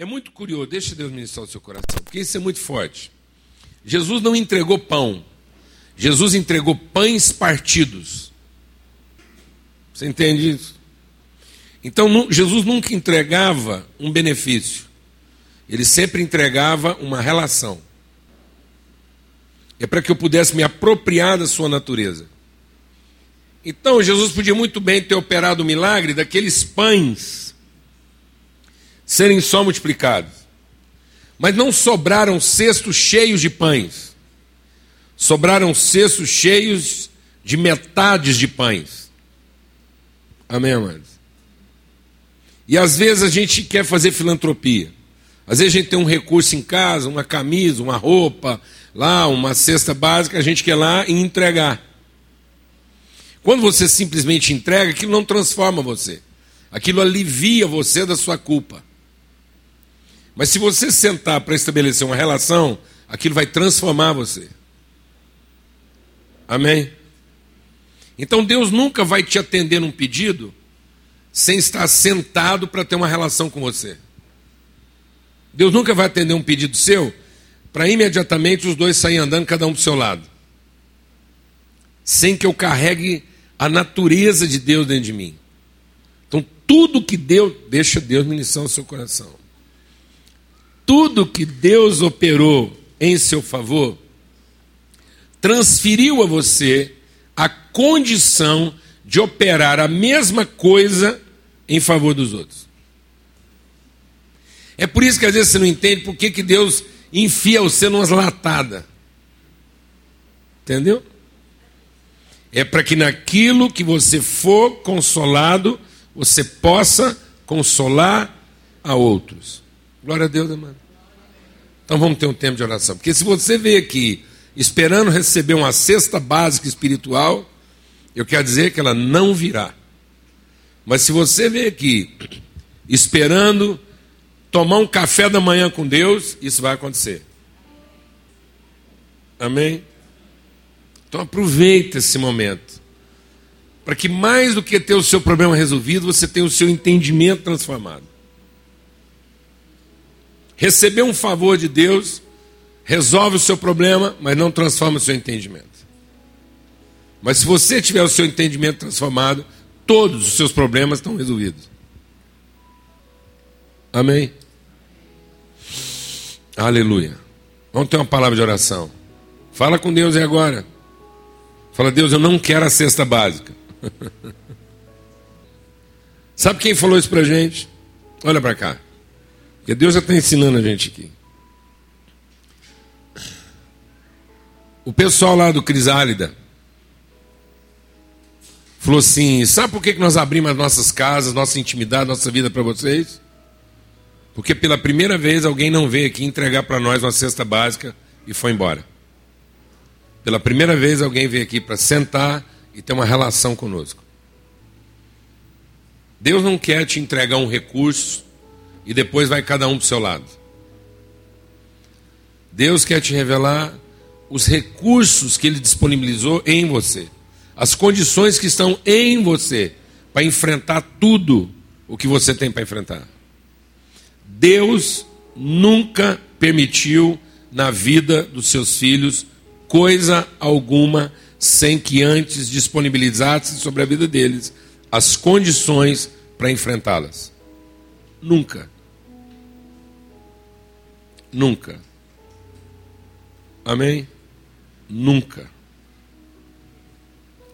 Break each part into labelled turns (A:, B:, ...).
A: É muito curioso, deixa Deus ministrar o seu coração, porque isso é muito forte. Jesus não entregou pão, Jesus entregou pães partidos. Você entende isso? Então, Jesus nunca entregava um benefício, ele sempre entregava uma relação. É para que eu pudesse me apropriar da sua natureza. Então, Jesus podia muito bem ter operado o milagre daqueles pães serem só multiplicados. Mas não sobraram cestos cheios de pães. Sobraram cestos cheios de metades de pães. Amém, amados? E às vezes a gente quer fazer filantropia. Às vezes a gente tem um recurso em casa, uma camisa, uma roupa, lá, uma cesta básica, a gente quer lá e entregar. Quando você simplesmente entrega, aquilo não transforma você. Aquilo alivia você da sua culpa. Mas se você sentar para estabelecer uma relação, aquilo vai transformar você. Amém? Então Deus nunca vai te atender num pedido sem estar sentado para ter uma relação com você. Deus nunca vai atender um pedido seu para imediatamente os dois saírem andando, cada um para o seu lado. Sem que eu carregue a natureza de Deus dentro de mim. Então, tudo que Deus. Deixa Deus ministrar o seu coração. Tudo que Deus operou em seu favor, transferiu a você a condição de operar a mesma coisa em favor dos outros. É por isso que às vezes você não entende por que, que Deus enfia você numas latadas. Entendeu? É para que naquilo que você for consolado, você possa consolar a outros. Glória a Deus, amado. Então vamos ter um tempo de oração. Porque se você veio aqui esperando receber uma cesta básica espiritual, eu quero dizer que ela não virá. Mas se você veio aqui esperando tomar um café da manhã com Deus, isso vai acontecer. Amém? Então aproveita esse momento. Para que mais do que ter o seu problema resolvido, você tenha o seu entendimento transformado. Receber um favor de Deus resolve o seu problema, mas não transforma o seu entendimento. Mas se você tiver o seu entendimento transformado, todos os seus problemas estão resolvidos. Amém? Aleluia. Vamos ter uma palavra de oração. Fala com Deus aí agora. Fala, Deus, eu não quero a cesta básica. Sabe quem falou isso pra gente? Olha para cá. Porque Deus já está ensinando a gente aqui. O pessoal lá do Crisálida falou assim: sabe por que nós abrimos as nossas casas, nossa intimidade, nossa vida para vocês? Porque pela primeira vez alguém não veio aqui entregar para nós uma cesta básica e foi embora. Pela primeira vez alguém veio aqui para sentar e ter uma relação conosco. Deus não quer te entregar um recurso e depois vai cada um para o seu lado. Deus quer te revelar os recursos que Ele disponibilizou em você, as condições que estão em você para enfrentar tudo o que você tem para enfrentar. Deus nunca permitiu na vida dos seus filhos coisa alguma sem que antes disponibilizasse sobre a vida deles as condições para enfrentá-las. Nunca. Nunca. Amém? Nunca.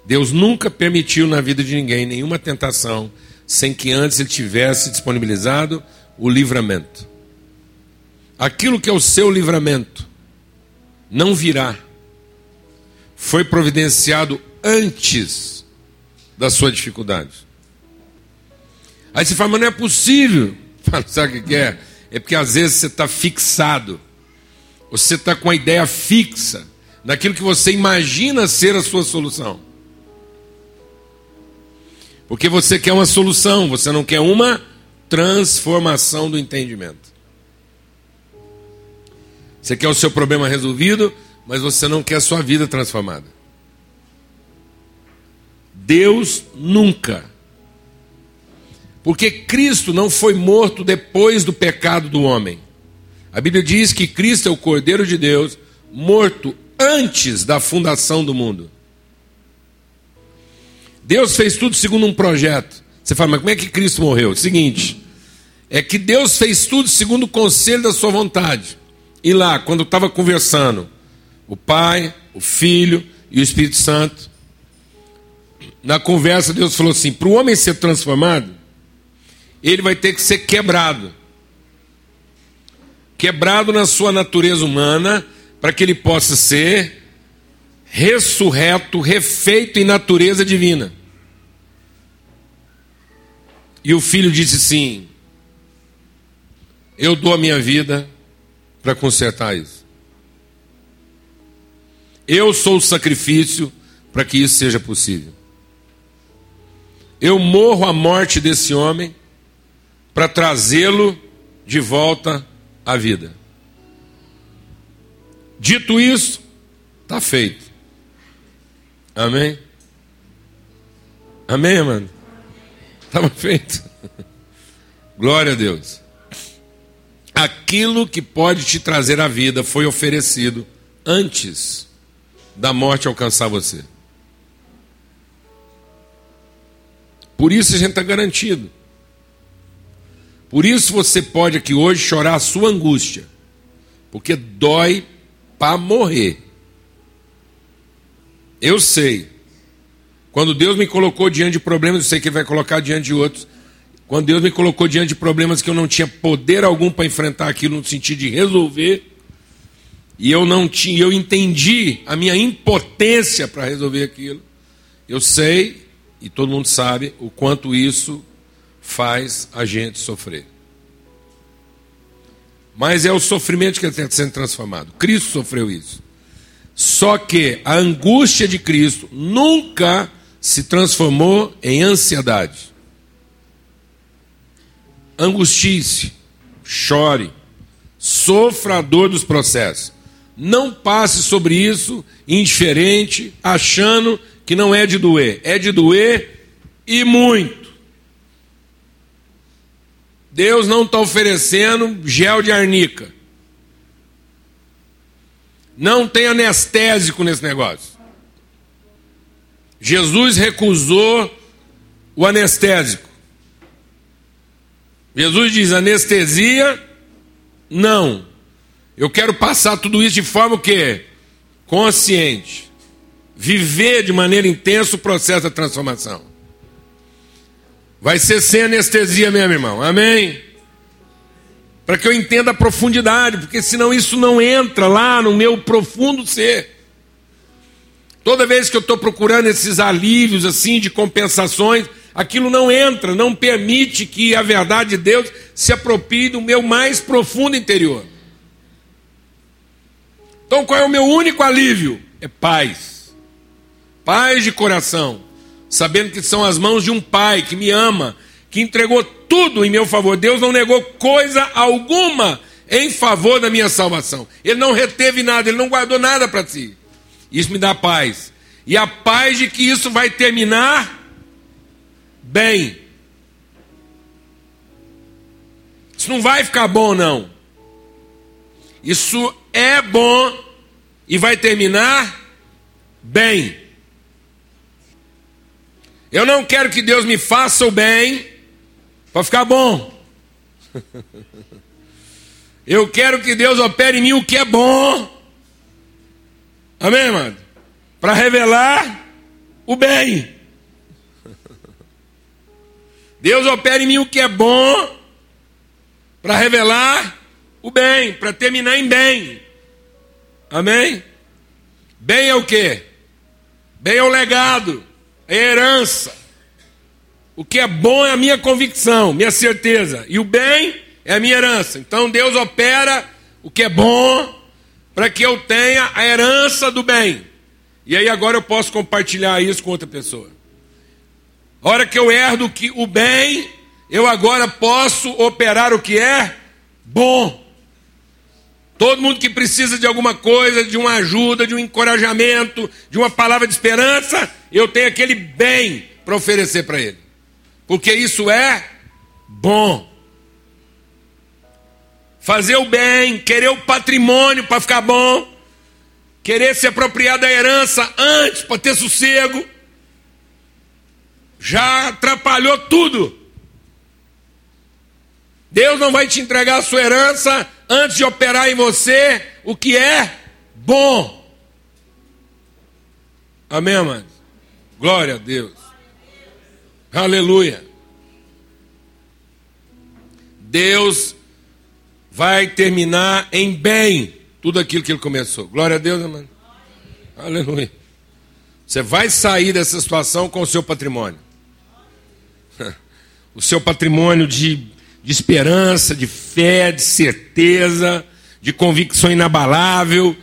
A: Deus nunca permitiu na vida de ninguém nenhuma tentação sem que antes ele tivesse disponibilizado o livramento. Aquilo que é o seu livramento não virá foi providenciado antes da sua dificuldade. Aí você fala, mas não é possível. Sabe o que é? É porque às vezes você está fixado, você está com a ideia fixa naquilo que você imagina ser a sua solução. Porque você quer uma solução, você não quer uma transformação do entendimento. Você quer o seu problema resolvido, mas você não quer a sua vida transformada. Deus nunca Porque Cristo não foi morto depois do pecado do homem. A Bíblia diz que Cristo é o Cordeiro de Deus, morto antes da fundação do mundo. Deus fez tudo segundo um projeto. Você fala, mas como é que Cristo morreu? Seguinte, é que Deus fez tudo segundo o conselho da sua vontade. E lá, quando estava conversando, o Pai, o Filho e o Espírito Santo, na conversa Deus falou assim: para o homem ser transformado, ele vai ter que ser quebrado. Quebrado na sua natureza humana, para que ele possa ser ressurreto, refeito em natureza divina. E o filho disse sim: Eu dou a minha vida para consertar isso. Eu sou o sacrifício para que isso seja possível. Eu morro a morte desse homem para trazê-lo de volta à vida. Dito isso, está feito. Amém? Amém, mano? Estava feito. Glória a Deus. Aquilo que pode te trazer a vida foi oferecido antes da morte alcançar você. Por isso a gente está garantido. Por isso você pode aqui hoje chorar a sua angústia, porque dói para morrer. Eu sei. Quando Deus me colocou diante de problemas, eu sei que Ele vai colocar diante de outros. Quando Deus me colocou diante de problemas que eu não tinha poder algum para enfrentar aquilo no sentido de resolver, e eu não tinha, eu entendi a minha impotência para resolver aquilo. Eu sei, e todo mundo sabe, o quanto isso faz a gente sofrer. Mas é o sofrimento que está sendo transformado. Cristo sofreu isso. Só que a angústia de Cristo nunca se transformou em ansiedade. Angustie-se, chore, sofra a dor dos processos. Não passe sobre isso indiferente, achando que não é de doer. É de doer e muito. Deus não está oferecendo gel de arnica. Não tem anestésico nesse negócio. Jesus recusou o anestésico. Jesus diz: anestesia, não. Eu quero passar tudo isso de forma o quê? Consciente. Viver de maneira intensa o processo da transformação. Vai ser sem anestesia mesmo, irmão. Amém? Para que eu entenda a profundidade, porque senão isso não entra lá no meu profundo ser. Toda vez que eu estou procurando esses alívios assim de compensações, aquilo não entra, não permite que a verdade de Deus se aproprie do meu mais profundo interior. Então qual é o meu único alívio? É paz. Paz de coração sabendo que são as mãos de um pai que me ama, que entregou tudo em meu favor. Deus não negou coisa alguma em favor da minha salvação. Ele não reteve nada, ele não guardou nada para si. Isso me dá paz. E a paz de que isso vai terminar bem. Isso não vai ficar bom, não. Isso é bom e vai terminar bem. Eu não quero que Deus me faça o bem para ficar bom. Eu quero que Deus opere em mim o que é bom. Amém, mano? Para revelar o bem. Deus opera em mim o que é bom para revelar o bem, para terminar em bem. Amém? Bem é o que? Bem é o legado herança. O que é bom é a minha convicção, minha certeza. E o bem é a minha herança. Então Deus opera o que é bom para que eu tenha a herança do bem. E aí agora eu posso compartilhar isso com outra pessoa. A hora que eu herdo que o bem, eu agora posso operar o que é bom. Todo mundo que precisa de alguma coisa, de uma ajuda, de um encorajamento, de uma palavra de esperança, eu tenho aquele bem para oferecer para ele. Porque isso é bom. Fazer o bem, querer o patrimônio para ficar bom, querer se apropriar da herança antes para ter sossego, já atrapalhou tudo. Deus não vai te entregar a sua herança antes de operar em você o que é bom. Amém, amados? Glória a Deus. Aleluia. Deus vai terminar em bem tudo aquilo que ele começou. Glória a Deus, amado. Aleluia. Você vai sair dessa situação com o seu patrimônio. O seu patrimônio de, de esperança, de fé, de certeza, de convicção inabalável.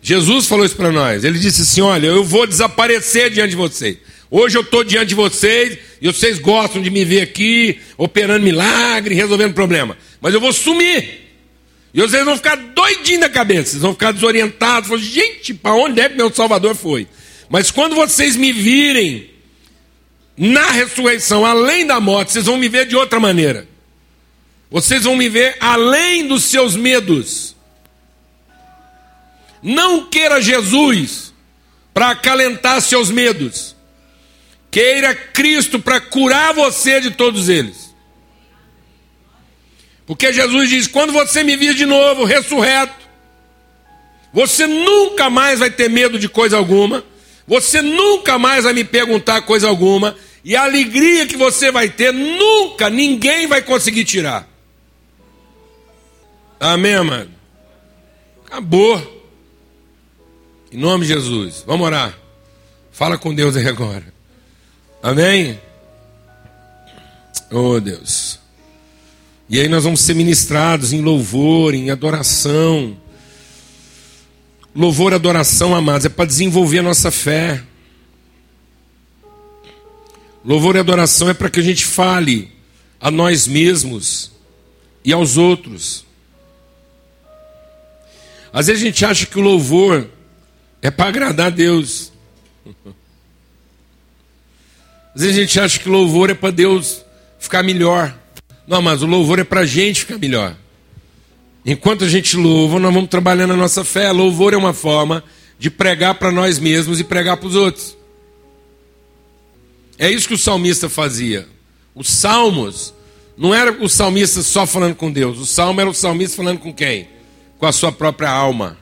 A: Jesus falou isso para nós. Ele disse assim: Olha, eu vou desaparecer diante de vocês. Hoje eu estou diante de vocês e vocês gostam de me ver aqui, operando milagre, resolvendo problema. Mas eu vou sumir. E vocês vão ficar doidinhos na cabeça, vocês vão ficar desorientados. Falam, Gente, para onde é que meu Salvador foi? Mas quando vocês me virem na ressurreição, além da morte, vocês vão me ver de outra maneira. Vocês vão me ver além dos seus medos. Não queira Jesus para acalentar seus medos. Queira Cristo para curar você de todos eles. Porque Jesus diz: quando você me vir de novo, ressurreto, você nunca mais vai ter medo de coisa alguma, você nunca mais vai me perguntar coisa alguma, e a alegria que você vai ter, nunca ninguém vai conseguir tirar. Amém, mano? Acabou. Em nome de Jesus. Vamos orar. Fala com Deus aí agora. Amém? Oh Deus. E aí nós vamos ser ministrados em louvor, em adoração. Louvor, adoração, amados, é para desenvolver a nossa fé. Louvor e adoração é para que a gente fale a nós mesmos e aos outros. Às vezes a gente acha que o louvor é para agradar a Deus. Às vezes a gente acha que louvor é para Deus ficar melhor. Não, mas o louvor é para a gente ficar melhor. Enquanto a gente louva, nós vamos trabalhando a nossa fé. Louvor é uma forma de pregar para nós mesmos e pregar para os outros. É isso que o salmista fazia. Os salmos não era o salmista só falando com Deus. O salmo era o salmista falando com quem? Com a sua própria alma.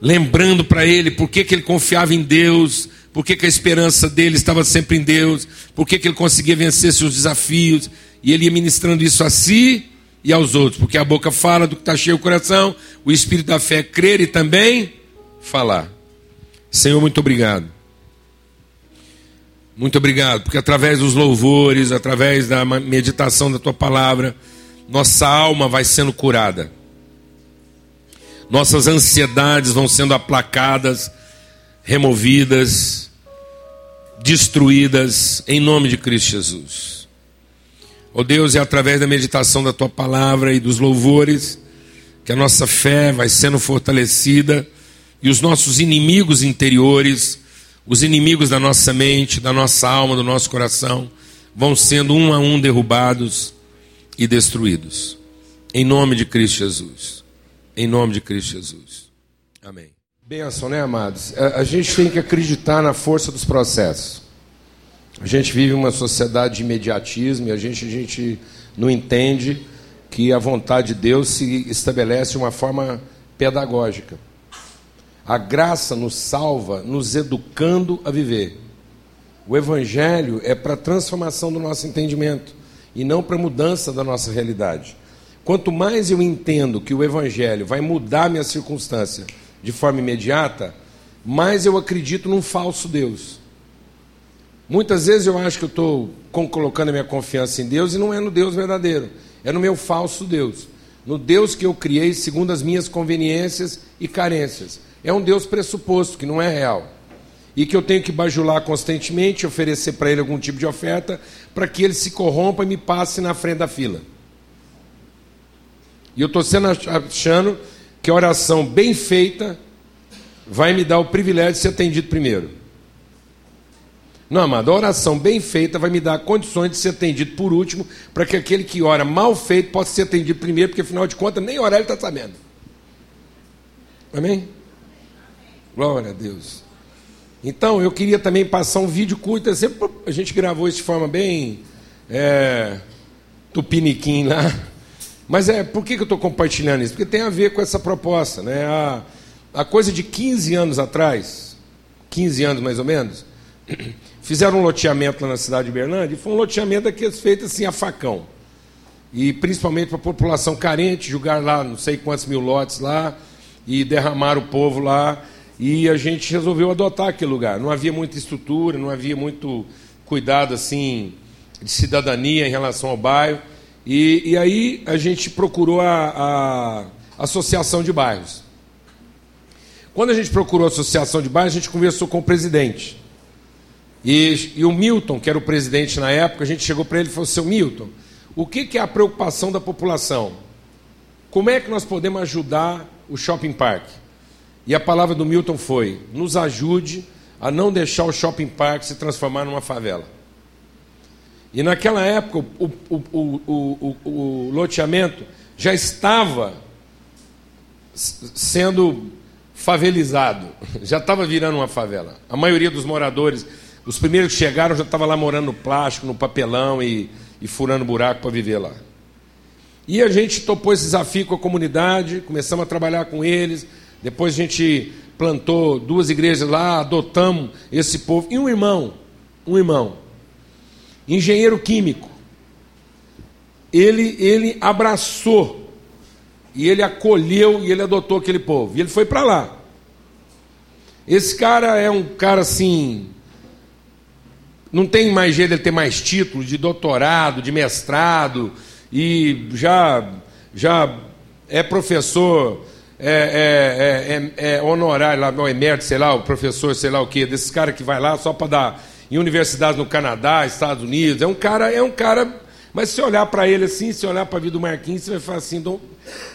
A: Lembrando para ele por que, que ele confiava em Deus, por que, que a esperança dele estava sempre em Deus, por que, que ele conseguia vencer seus desafios, e ele ia ministrando isso a si e aos outros, porque a boca fala do que está cheio o coração, o espírito da fé é crer e também falar. Senhor, muito obrigado. Muito obrigado, porque através dos louvores, através da meditação da tua palavra, nossa alma vai sendo curada, nossas ansiedades vão sendo aplacadas removidas, destruídas, em nome de Cristo Jesus. Ó oh Deus, é através da meditação da tua palavra e dos louvores que a nossa fé vai sendo fortalecida e os nossos inimigos interiores, os inimigos da nossa mente, da nossa alma, do nosso coração, vão sendo um a um derrubados e destruídos. Em nome de Cristo Jesus. Em nome de Cristo Jesus. Amém. Benção, né, amados? A, gente tem que acreditar na força dos processos. A gente vive uma sociedade de imediatismo e a gente, a gente não entende que a vontade de Deus se estabelece de uma forma pedagógica. A graça nos salva, nos educando a viver. O Evangelho é para transformação do nosso entendimento e não para mudança da nossa realidade. Quanto mais eu entendo que o Evangelho vai mudar minha circunstância de forma imediata, mais eu acredito num falso Deus. Muitas vezes eu acho que eu estou colocando a minha confiança em Deus e não é no Deus verdadeiro, é no meu falso Deus, no Deus que eu criei segundo as minhas conveniências e carências. É um Deus pressuposto, que não é real. E que eu tenho que bajular constantemente, oferecer para ele algum tipo de oferta, para que ele se corrompa e me passe na frente da fila. E eu estou sendo achando que a oração bem feita vai me dar o privilégio de ser atendido primeiro. Não, amado, a oração bem feita vai me dar condições de ser atendido por último, para que aquele que ora mal feito possa ser atendido primeiro, porque afinal de contas nem orar ele está sabendo. Amém? Glória a Deus. Então, eu queria também passar um vídeo curto. A gente gravou isso de forma bem é, tupiniquim lá. Mas é, por que, que eu estou compartilhando isso? Porque tem a ver com essa proposta. Né? A, a coisa de 15 anos atrás, 15 anos mais ou menos, fizeram um loteamento lá na cidade de Berlândia, e foi um loteamento daqueles feito assim a facão. E principalmente para a população carente, jogar lá não sei quantos mil lotes lá, e derramar o povo lá. E a gente resolveu adotar aquele lugar. Não havia muita estrutura, não havia muito cuidado assim de cidadania em relação ao bairro. E, e aí a gente procurou a, a associação de bairros. Quando a gente procurou a associação de bairros, a gente conversou com o presidente. E, e, o Milton, que era o presidente na época, a gente chegou para ele e falou: Seu Milton, o que, que é a preocupação da população? Como é que nós podemos ajudar o shopping park? E a palavra do Milton foi: nos ajude a não deixar o shopping park se transformar numa favela. E naquela época, o, o, o, o loteamento já estava sendo favelizado, já estava virando uma favela. A maioria dos moradores os primeiros que chegaram já estavam lá morando no plástico, no papelão e, e furando buraco para viver lá. E a gente topou esse desafio com a comunidade, começamos a trabalhar com eles. Depois a gente plantou duas igrejas lá, adotamos esse povo. E um irmão, um irmão, engenheiro químico, ele, ele abraçou, e ele acolheu e ele adotou aquele povo. E ele foi para lá. Esse cara é um cara assim, não tem mais jeito de ter mais títulos de doutorado, de mestrado, e já, já é professor é, é, é, é honorário lá, não, emérito, sei lá, o professor, sei lá o quê, desses caras que vai lá só para dar em universidades no Canadá, Estados Unidos. É um cara, é um cara. Mas se olhar para ele assim, se olhar para a vida do Marquinhos, você vai falar assim: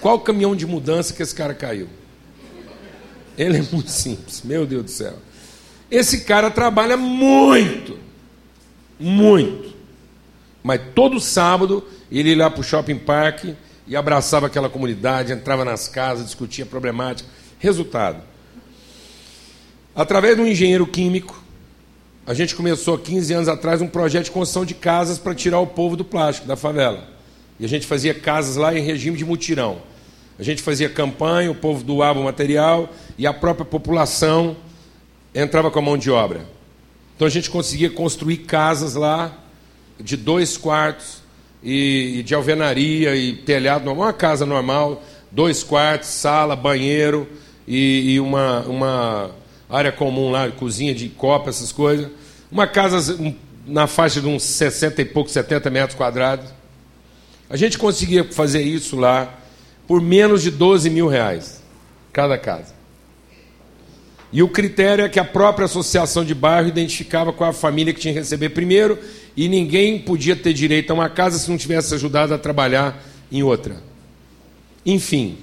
A: qual caminhão de mudança que esse cara caiu? Ele é muito simples, meu Deus do céu. Esse cara trabalha muito muito. Mas todo sábado ele ia lá para o shopping park e abraçava aquela comunidade, entrava nas casas, discutia problemática. Resultado: através de um engenheiro químico, a gente começou há 15 anos atrás um projeto de construção de casas para tirar o povo do plástico, da favela. E a gente fazia casas lá em regime de mutirão. A gente fazia campanha, o povo doava o material e a própria população entrava com a mão de obra. Então a gente conseguia construir casas lá de dois quartos e de alvenaria e telhado, uma casa normal, dois quartos, sala, banheiro e, e uma, uma área comum lá, cozinha de copa, essas coisas. Uma casa na faixa de uns 60 e pouco, 70 metros quadrados. A gente conseguia fazer isso lá por menos de 12 mil reais, cada casa. E o critério é que a própria associação de bairro identificava qual a família que tinha que receber primeiro, e ninguém podia ter direito a uma casa se não tivesse ajudado a trabalhar em outra. Enfim,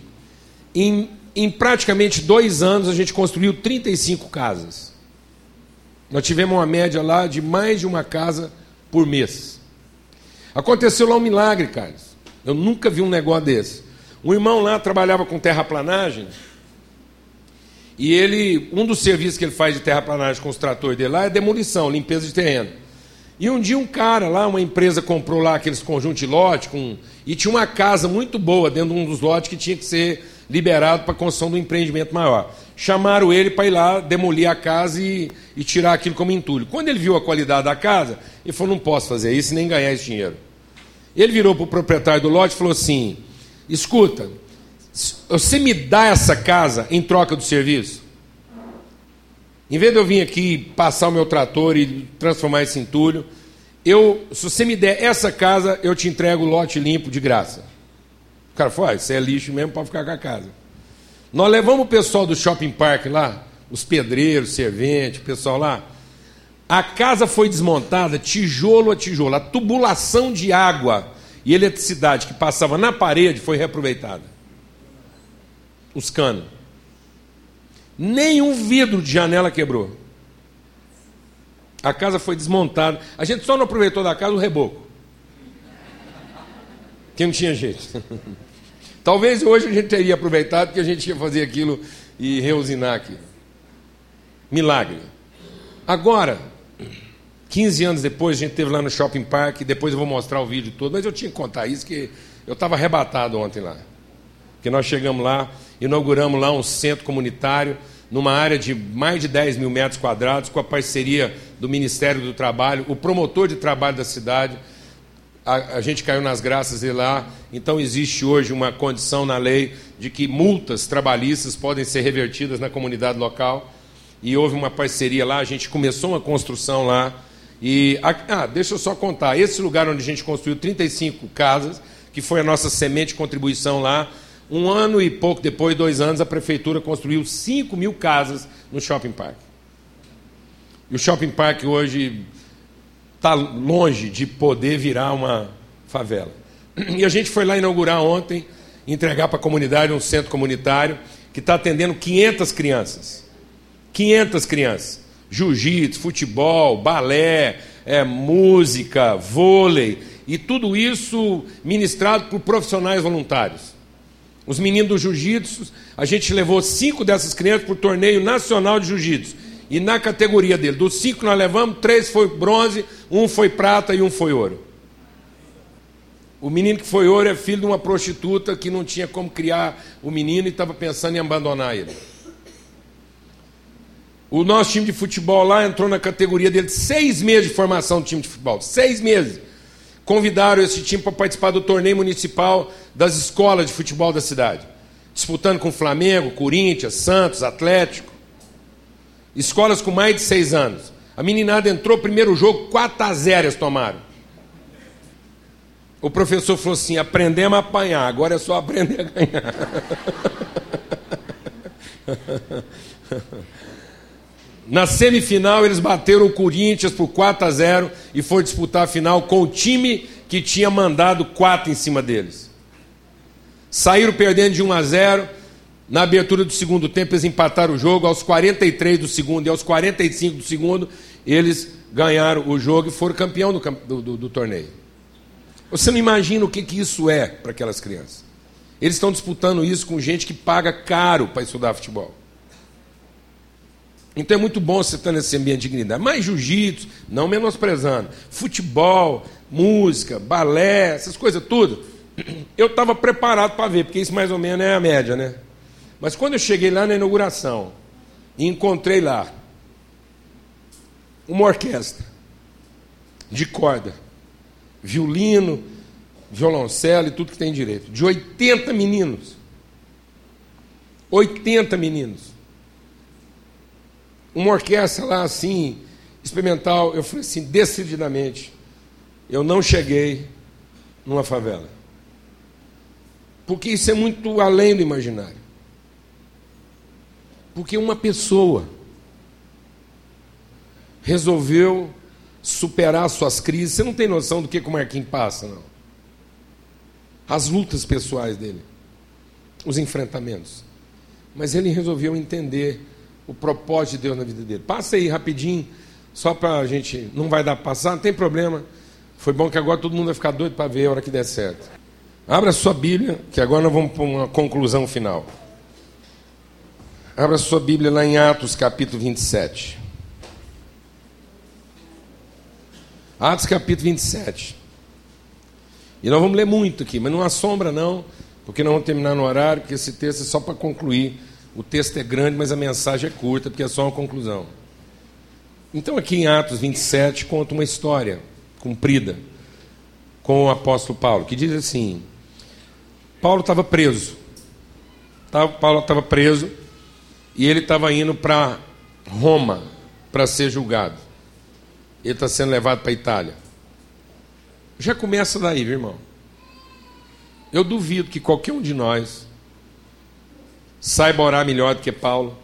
A: em, em praticamente dois anos a gente construiu 35 casas. Nós tivemos uma média lá de mais de uma casa por mês. Aconteceu lá um milagre, Carlos. Eu nunca vi um negócio desse. Um irmão lá trabalhava com terraplanagem e ele, um dos serviços que ele faz de terraplanagem com os tratores dele lá é demolição, limpeza de terreno. E um dia um cara lá, uma empresa comprou lá aqueles conjuntos de lote com, e tinha uma casa muito boa dentro de um dos lotes que tinha que ser liberado para a construção de um empreendimento maior. Chamaram ele para ir lá demolir a casa e, e tirar aquilo como entulho. Quando ele viu a qualidade da casa, ele falou: não posso fazer isso nem ganhar esse dinheiro. Ele virou para o proprietário do lote e falou assim: escuta, você me dá essa casa em troca do serviço? Em vez de eu vir aqui passar o meu trator e transformar esse entulho, eu, se você me der essa casa, eu te entrego o lote limpo de graça. O cara falou: ah, isso é lixo mesmo, pode ficar com a casa. Nós levamos o pessoal do shopping park lá, os pedreiros, servente, o pessoal lá. A casa foi desmontada, tijolo a tijolo. A tubulação de água e eletricidade que passava na parede foi reaproveitada os canos. Nenhum vidro de janela quebrou. A casa foi desmontada. A gente só não aproveitou da casa o reboco. Que não tinha jeito. Talvez hoje a gente teria aproveitado porque a gente ia fazer aquilo e reusinar aqui. Milagre. Agora, 15 anos depois, a gente esteve lá no Shopping Park, depois eu vou mostrar o vídeo todo, mas eu tinha que contar isso, que eu estava arrebatado ontem lá. Porque nós chegamos lá, inauguramos lá um centro comunitário, numa área de mais de 10 mil metros quadrados, com a parceria do Ministério do Trabalho, o promotor de trabalho da cidade. A, a, gente caiu nas graças de lá, então existe hoje uma condição na lei de que multas trabalhistas podem ser revertidas na comunidade local. E houve uma parceria lá, a gente começou uma construção lá. E, ah, deixa eu só contar: esse lugar onde a gente construiu 35 casas, que foi a nossa semente contribuição lá, um ano e pouco depois, dois anos, a prefeitura construiu 5 mil casas no shopping park. E o shopping park hoje está longe de poder virar uma favela. E a gente foi lá inaugurar ontem, entregar para a comunidade um centro comunitário que está atendendo 500 crianças. 500 crianças. Jiu-jitsu, futebol, balé, é, música, vôlei, e tudo isso ministrado por profissionais voluntários. Os meninos do jiu-jitsu, a gente levou cinco dessas crianças para o torneio nacional de jiu-jitsu. E na categoria dele, dos cinco nós levamos, três foi bronze, um foi prata e um foi ouro. O menino que foi ouro é filho de uma prostituta que não tinha como criar o menino e estava pensando em abandonar ele. O nosso time de futebol lá entrou na categoria dele, seis meses de formação do time de futebol. Seis meses. Convidaram esse time para participar do torneio municipal das escolas de futebol da cidade. Disputando com Flamengo, Corinthians, Santos, Atlético. Escolas com mais de seis anos. A meninada entrou, primeiro jogo, 4 a 0 eles tomaram. O professor falou assim: aprendemos a apanhar, agora é só aprender a ganhar. Na semifinal, eles bateram o Corinthians por 4 a 0 e foi disputar a final com o time que tinha mandado 4 em cima deles. Saíram perdendo de 1 a 0 na abertura do segundo tempo, eles empataram o jogo. Aos 43 do segundo e aos 45 do segundo, eles ganharam o jogo e foram campeão do, do, do torneio. Você não imagina o que, que isso é para aquelas crianças. Eles estão disputando isso com gente que paga caro para estudar futebol. Então é muito bom você estar nesse ambiente de dignidade. Mas jiu-jitsu, não menosprezando. Futebol, música, balé, essas coisas tudo. Eu estava preparado para ver, porque isso mais ou menos é a média, né? Mas quando eu cheguei lá na inauguração e encontrei lá uma orquestra de corda, violino, violoncelo e tudo que tem direito, de 80 meninos. 80 meninos. Uma orquestra lá assim, experimental, eu falei assim, decididamente, eu não cheguei numa favela. Porque isso é muito além do imaginário. Porque uma pessoa resolveu superar suas crises. Você não tem noção do que, o Marquinhos passa, não. As lutas pessoais dele, os enfrentamentos. Mas ele resolveu entender o propósito de Deus na vida dele. Passa aí rapidinho, só para a gente. Não vai dar para passar, não tem problema. Foi bom que agora todo mundo vai ficar doido para ver a hora que der certo. Abra sua Bíblia, que agora nós vamos para uma conclusão final. Abra sua Bíblia lá em Atos capítulo 27. Atos capítulo 27. E nós vamos ler muito aqui, mas não assombra não, porque nós vamos terminar no horário, porque esse texto é só para concluir. O texto é grande, mas a mensagem é curta, porque é só uma conclusão. Então, aqui em Atos 27, conta uma história cumprida com o apóstolo Paulo, que diz assim: Paulo estava preso. Paulo estava preso e ele estava indo para Roma para ser julgado. Ele está sendo levado para Itália. Já começa daí, viu, irmão. Eu duvido que qualquer um de nós saiba orar melhor do que Paulo,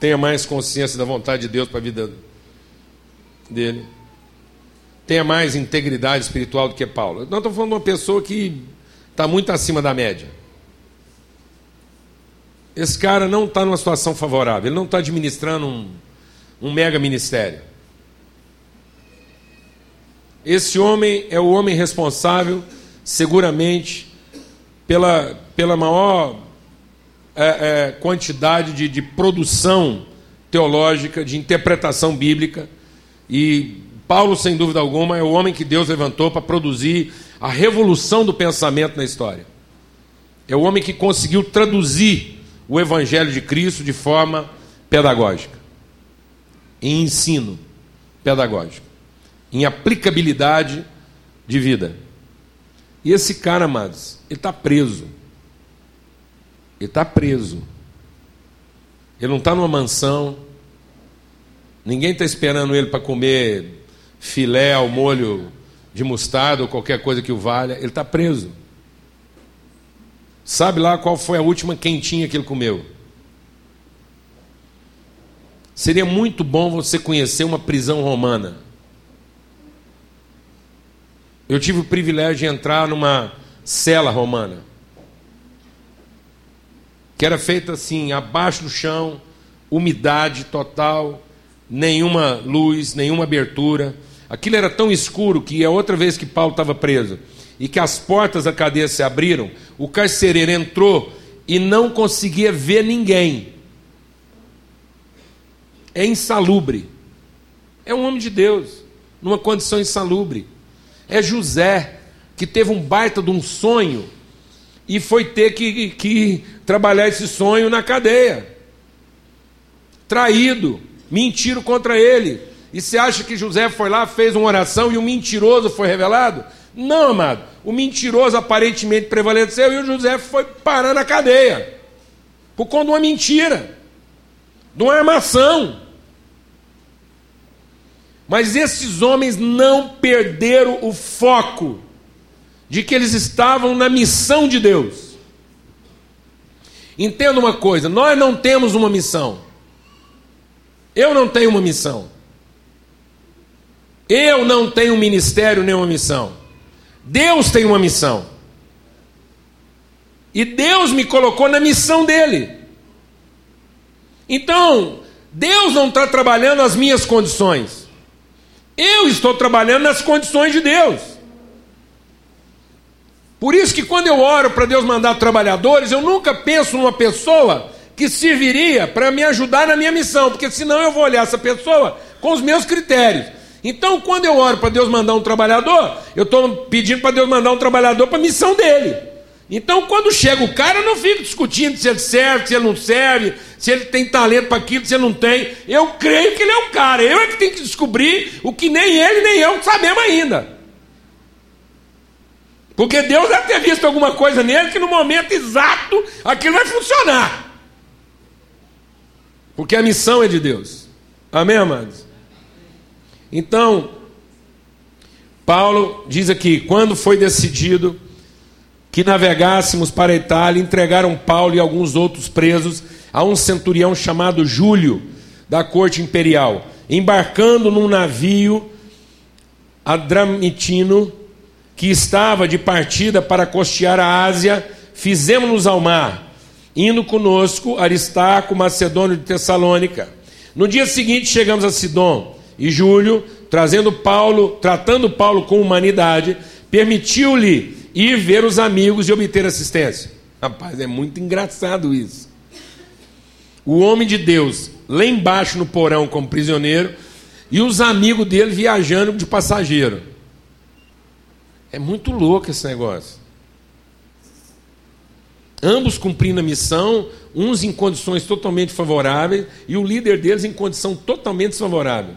A: tenha mais consciência da vontade de Deus para a vida dele, tenha mais integridade espiritual do que Paulo. Nós estamos falando de uma pessoa que está muito acima da média. Esse cara não está numa situação favorável, ele não está administrando um, um mega ministério. esse homem é o homem responsável, seguramente, pela, pela maior é, é, quantidade de, de produção teológica, de interpretação bíblica. E Paulo, sem dúvida alguma, é o homem que Deus levantou para produzir a revolução do pensamento na história. É o homem que conseguiu traduzir o Evangelho de Cristo de forma pedagógica, em ensino pedagógico, em aplicabilidade de vida. E esse cara, amados, ele está preso. Ele está preso. Ele não está numa mansão. Ninguém está esperando ele para comer filé ao molho de mostarda ou qualquer coisa que o valha. Ele está preso. Sabe lá qual foi a última quentinha que ele comeu? Seria muito bom você conhecer uma prisão romana. Eu tive o privilégio de entrar numa cela romana que era feita assim, abaixo do chão, umidade total, nenhuma luz, nenhuma abertura. Aquilo era tão escuro que a outra vez que Paulo estava preso e que as portas da cadeia se abriram, o carcereiro entrou e não conseguia ver ninguém. É insalubre. É um homem de Deus, numa condição insalubre. É José, que teve um baita de um sonho e foi ter que, que trabalhar esse sonho na cadeia. Traído, mentiram contra ele. E você acha que José foi lá, fez uma oração e o mentiroso foi revelado? Não, amado. O mentiroso aparentemente prevaleceu e o José foi parar na cadeia. Por conta de uma mentira, de uma armação. Mas esses homens não perderam o foco de que eles estavam na missão de Deus. Entenda uma coisa: nós não temos uma missão. Eu não tenho uma missão. Eu não tenho um ministério nem uma missão. Deus tem uma missão. E Deus me colocou na missão dele. Então, Deus não está trabalhando as minhas condições. Eu estou trabalhando nas condições de Deus. Por isso que quando eu oro para Deus mandar trabalhadores, eu nunca penso numa pessoa que serviria para me ajudar na minha missão, porque senão eu vou olhar essa pessoa com os meus critérios. Então, quando eu oro para Deus mandar um trabalhador, eu estou pedindo para Deus mandar um trabalhador para a missão dele. Então, quando chega o cara, eu não fico discutindo se ele serve, se ele não serve, se ele tem talento para aquilo, se ele não tem. Eu creio que ele é o cara. Eu é que tenho que descobrir o que nem ele nem eu sabemos ainda. Porque Deus deve ter visto alguma coisa nele que no momento exato aquilo vai funcionar. Porque a missão é de Deus. Amém, amados? Então, Paulo diz aqui: quando foi decidido que navegássemos para a Itália, entregaram Paulo e alguns outros presos a um centurião chamado Júlio, da corte imperial, embarcando num navio adramitino que estava de partida para costear a Ásia, fizemos-nos ao mar, indo conosco Aristarco, macedônio de Tessalônica. No dia seguinte chegamos a Sidom, e Júlio, trazendo Paulo, tratando Paulo com humanidade, permitiu-lhe ir ver os amigos e obter assistência. Rapaz, é muito engraçado isso. O homem de Deus lá embaixo no porão como prisioneiro e os amigos dele viajando de passageiro. É muito louco esse negócio. Ambos cumprindo a missão, uns em condições totalmente favoráveis e o líder deles em condição totalmente desfavorável.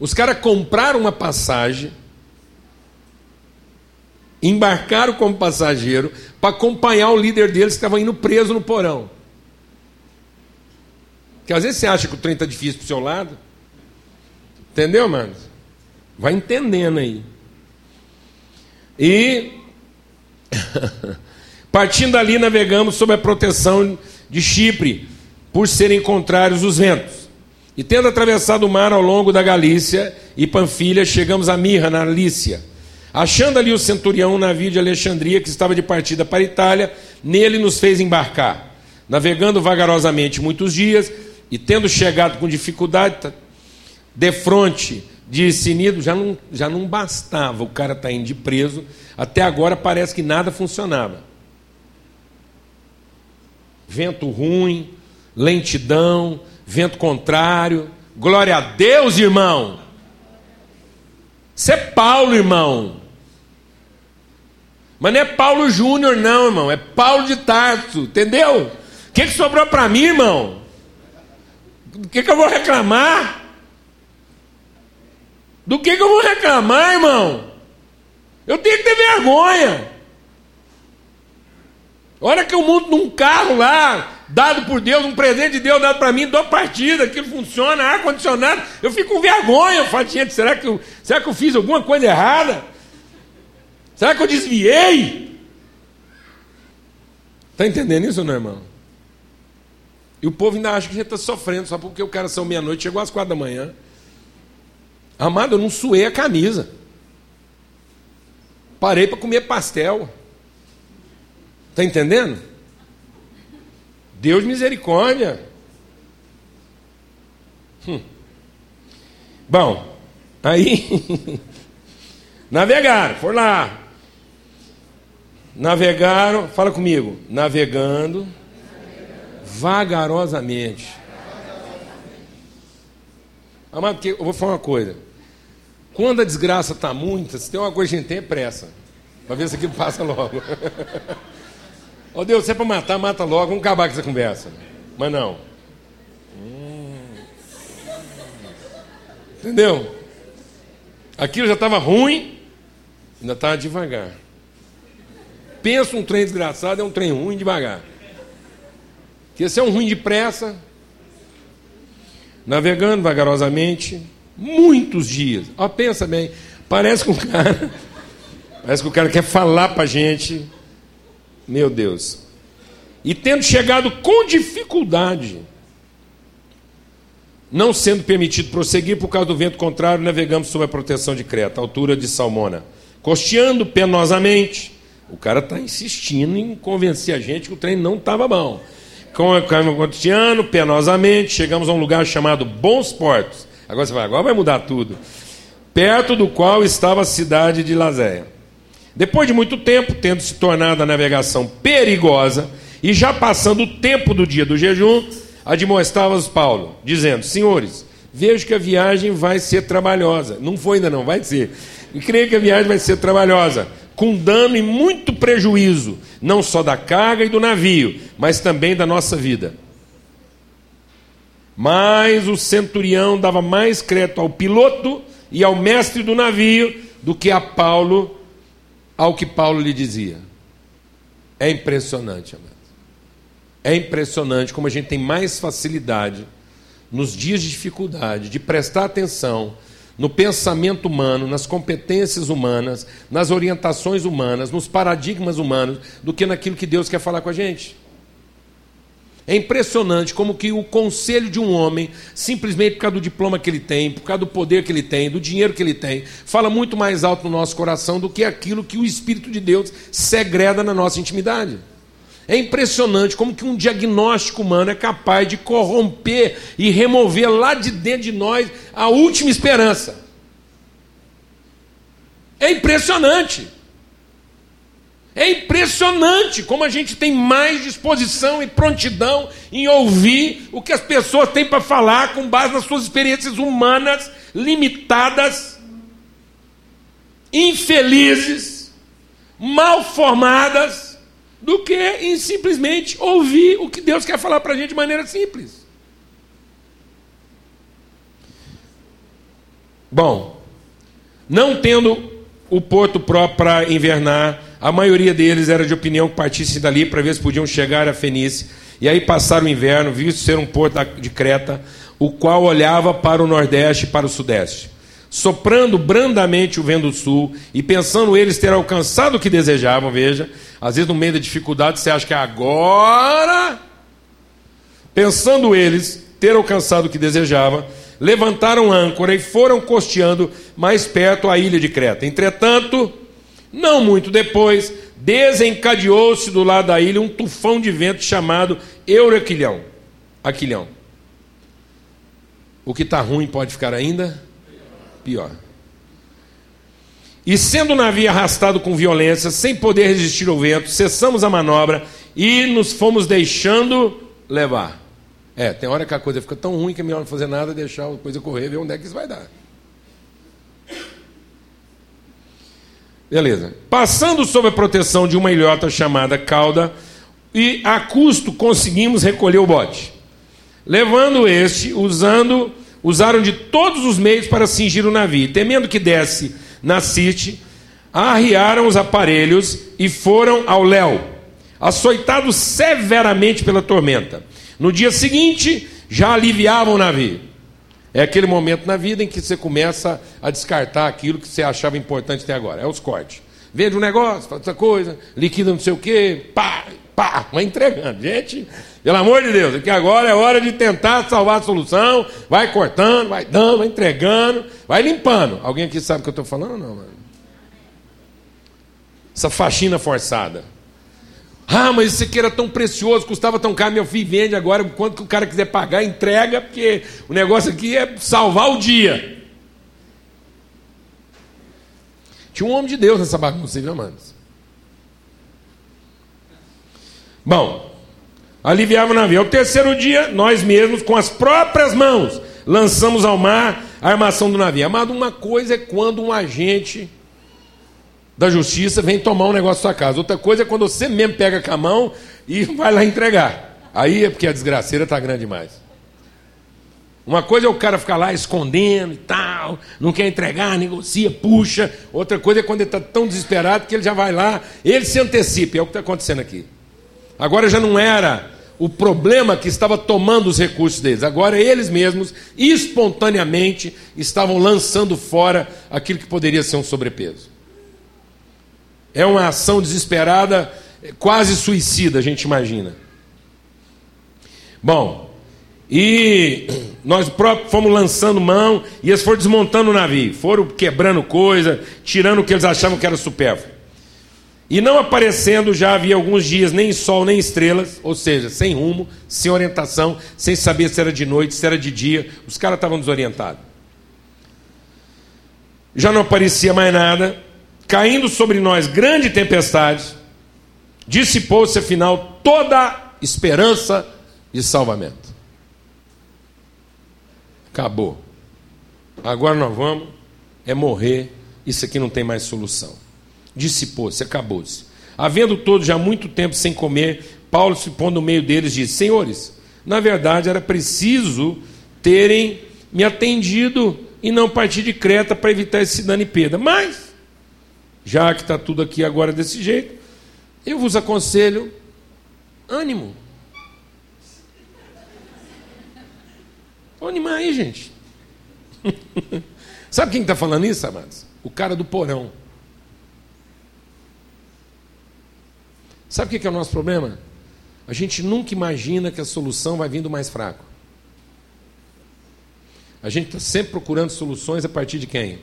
A: Os caras compraram uma passagem, embarcaram como passageiro para acompanhar o líder deles que estava indo preso no porão. Porque às vezes você acha que o trem está difícil para o seu lado. Entendeu, mano? Vai entendendo aí. E partindo dali navegamos sob a proteção de Chipre, por serem contrários os ventos. E tendo atravessado o mar ao longo da Galícia e Panfilha, chegamos a Mirra, na Lícia. Achando ali o centurião um navio de Alexandria que estava de partida para Itália, nele nos fez embarcar. Navegando vagarosamente muitos dias e tendo chegado com dificuldade de frente de Sinido já não, já não bastava o cara estar tá indo de preso, até agora parece que nada funcionava. Vento ruim, lentidão, vento contrário. Glória a Deus, irmão. Isso é Paulo, irmão. Mas não é Paulo Júnior, não, irmão. É Paulo de Tarso, entendeu? O que, que sobrou para mim, irmão? O que, que eu vou reclamar? Do que, que eu vou reclamar, irmão? Eu tenho que ter vergonha. Hora que eu monto num carro lá, dado por Deus, um presente de Deus dado para mim, dou partida, aquilo funciona, ar-condicionado, eu fico com vergonha. Eu falo, gente, será que eu, será que eu fiz alguma coisa errada? Será que eu desviei? Está entendendo isso, não, irmão? E o povo ainda acha que a gente está sofrendo só porque o cara são meia-noite, chegou às quatro da manhã. Amado, eu não suei a camisa. Parei para comer pastel. Está entendendo? Deus misericórdia. Hum. Bom, aí navegaram, foram lá. Navegaram, fala comigo, navegando, vagarosamente. Amado, porque eu vou falar uma coisa. Quando a desgraça está muita, se tem uma coisa que a gente tem é pressa. Para ver se aquilo passa logo. Ó oh, Deus, se é para matar, mata logo, vamos acabar com essa conversa. Mas não. Entendeu? Aquilo já estava ruim, ainda estava devagar. Pensa um trem desgraçado, é um trem ruim devagar. Que esse é um ruim depressa, navegando vagarosamente, muitos dias. Ó, pensa bem, parece que o cara, parece que o cara quer falar para a gente meu Deus. E tendo chegado com dificuldade, não sendo permitido prosseguir por causa do vento contrário, navegamos sob a proteção de Creta, altura de Salmona. Costeando penosamente, o cara está insistindo em convencer a gente que o trem não estava bom. Costeando penosamente, chegamos a um lugar chamado Bons Portos. Agora você vai, agora vai mudar tudo. Perto do qual estava a cidade de Lazéia. Depois de muito tempo, tendo se tornado a navegação perigosa e já passando o tempo do dia do jejum, admoestava-os Paulo, dizendo: Senhores, vejo que a viagem vai ser trabalhosa. Não foi ainda não, vai ser. E creio que a viagem vai ser trabalhosa, com dano e muito prejuízo, não só da carga e do navio, mas também da nossa vida. Mas o centurião dava mais crédito ao piloto e ao mestre do navio do que a Paulo ao que Paulo lhe dizia. É impressionante, amado. É impressionante como a gente tem mais facilidade nos dias de dificuldade de prestar atenção no pensamento humano, nas competências humanas, nas orientações humanas, nos paradigmas humanos, do que naquilo que Deus quer falar com a gente. É impressionante como que o conselho de um homem, simplesmente por causa do diploma que ele tem, por causa do poder que ele tem, do dinheiro que ele tem, fala muito mais alto no nosso coração do que aquilo que o Espírito de Deus segreda na nossa intimidade. É impressionante como que um diagnóstico humano é capaz de corromper e remover lá de dentro de nós a última esperança. É impressionante. É impressionante como a gente tem mais disposição e prontidão em ouvir o que as pessoas têm para falar com base nas suas experiências humanas limitadas, infelizes, mal formadas, do que em simplesmente ouvir o que Deus quer falar para a gente de maneira simples. Bom, não tendo o porto próprio para invernar, a maioria deles era de opinião que partissem dali para ver se podiam chegar a Fenícia. E aí passaram o inverno, visto ser um porto de Creta, o qual olhava para o nordeste e para o sudeste. Soprando brandamente o vento do sul e pensando eles ter alcançado o que desejavam, veja, às vezes no meio da dificuldade você acha que é agora, pensando eles ter alcançado o que desejavam, levantaram âncora e foram costeando mais perto a ilha de Creta. Entretanto, não muito depois, desencadeou-se do lado da ilha um tufão de vento chamado Euraquilhão. Aquilhão. O que está ruim pode ficar ainda pior. E sendo o navio arrastado com violência, sem poder resistir ao vento, cessamos a manobra e nos fomos deixando levar. É, tem hora que a coisa fica tão ruim que é melhor não fazer nada, deixar a coisa correr, ver onde é que isso vai dar. Beleza. Passando sob a proteção de uma ilhota chamada cauda, e a custo conseguimos recolher o bote. Levando este, usando, usaram de todos os meios para cingir o navio. Temendo que desse na Cite, arriaram os aparelhos e foram ao léu, açoitados severamente pela tormenta. No dia seguinte, já aliviavam o navio. É aquele momento na vida em que você começa a descartar aquilo que você achava importante até agora. É os cortes. Vende um negócio, faz outra coisa, liquida não sei o quê, pá, pá, vai entregando. Gente, pelo amor de Deus, que agora é hora de tentar salvar a solução, vai cortando, vai dando, vai entregando, vai limpando. Alguém aqui sabe o que eu estou falando não, mano? Essa faxina forçada. Ah, mas isso aqui era tão precioso, custava tão caro, meu filho vende agora, quanto que o cara quiser pagar, entrega, porque o negócio aqui é salvar o dia. Tinha um homem de Deus nessa bagunça, viu, amados? Bom, aliviava o navio. Ao terceiro dia, nós mesmos, com as próprias mãos, lançamos ao mar a armação do navio. Amado, uma coisa é quando um agente da justiça vem tomar um negócio da sua casa. Outra coisa é quando você mesmo pega com a mão e vai lá entregar. Aí é porque a desgraceira está grande demais. Uma coisa é o cara ficar lá escondendo e tal, não quer entregar, negocia, puxa. Outra coisa é quando ele está tão desesperado que ele já vai lá, ele se antecipa. É o que está acontecendo aqui. Agora já não era o problema que estava tomando os recursos deles. Agora eles mesmos, espontaneamente, estavam lançando fora aquilo que poderia ser um sobrepeso. É uma ação desesperada, quase suicida, a gente imagina. Bom, e nós próprios fomos lançando mão e eles foram desmontando o navio, foram quebrando coisa, tirando o que eles achavam que era supérfluo. E não aparecendo já havia alguns dias nem sol nem estrelas, ou seja, sem rumo, sem orientação, sem saber se era de noite, se era de dia, os caras estavam desorientados. Já não aparecia mais nada, caindo sobre nós grande tempestade, dissipou-se afinal toda esperança de salvamento. Acabou. Agora nós vamos é morrer. Isso aqui não tem mais solução. Dissipou-se, acabou-se. Havendo todos já muito tempo sem comer, Paulo se pondo no meio deles disse: Senhores, na verdade era preciso terem me atendido e não partir de Creta para evitar esse dano e perda. Mas já que está tudo aqui agora desse jeito, eu vos aconselho ânimo. Vou animar aí, gente. Sabe quem está falando isso, amados? O cara do porão. Sabe o que é o nosso problema? A gente nunca imagina que a solução vai vindo mais fraco. A gente está sempre procurando soluções a partir de quem?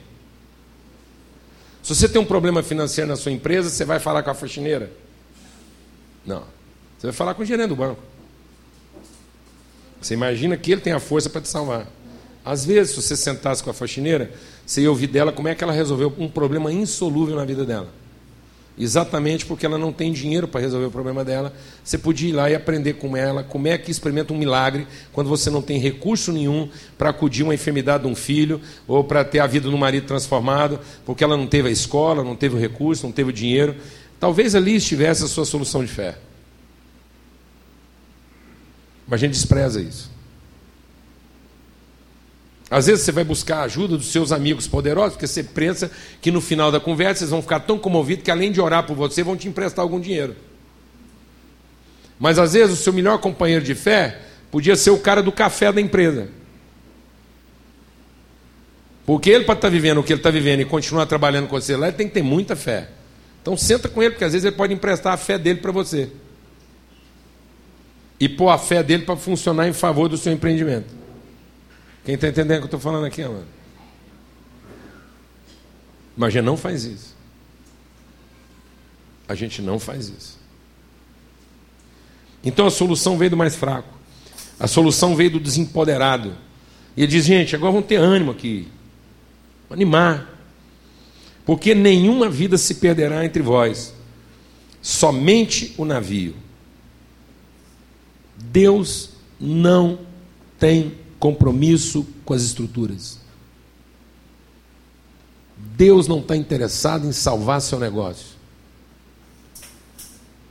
A: Se você tem um problema financeiro na sua empresa, você vai falar com a faxineira? Não. Você vai falar com o gerente do banco. Você imagina que ele tem a força para te salvar. Às vezes, se você sentasse com a faxineira, você ia ouvir dela como é que ela resolveu um problema insolúvel na vida dela. Exatamente porque ela não tem dinheiro para resolver o problema dela. Você podia ir lá e aprender com ela como é que experimenta um milagre quando você não tem recurso nenhum para acudir uma enfermidade de um filho ou para ter a vida do marido transformado, porque ela não teve a escola, não teve o recurso, não teve o dinheiro. Talvez ali estivesse a sua solução de fé. Mas a gente despreza isso. Às vezes você vai buscar a ajuda dos seus amigos poderosos, porque você pensa que no final da conversa eles vão ficar tão comovidos que além de orar por você, vão te emprestar algum dinheiro. Mas às vezes o seu melhor companheiro de fé podia ser o cara do café da empresa. Porque ele, para estar tá vivendo o que ele está vivendo e continuar trabalhando com você lá, ele tem que ter muita fé. Então senta com ele, porque às vezes ele pode emprestar a fé dele para você. E pôr a fé dele para funcionar em favor do seu empreendimento. Quem está entendendo o que eu estou falando aqui, mano? Mas a gente não faz isso. A gente não faz isso. Então a solução veio do mais fraco. A solução veio do desempoderado. E ele diz, gente, agora vamos ter ânimo aqui. Animar. Porque nenhuma vida se perderá entre vós, somente o navio. Deus não tem compromisso com as estruturas. Deus não está interessado em salvar seu negócio.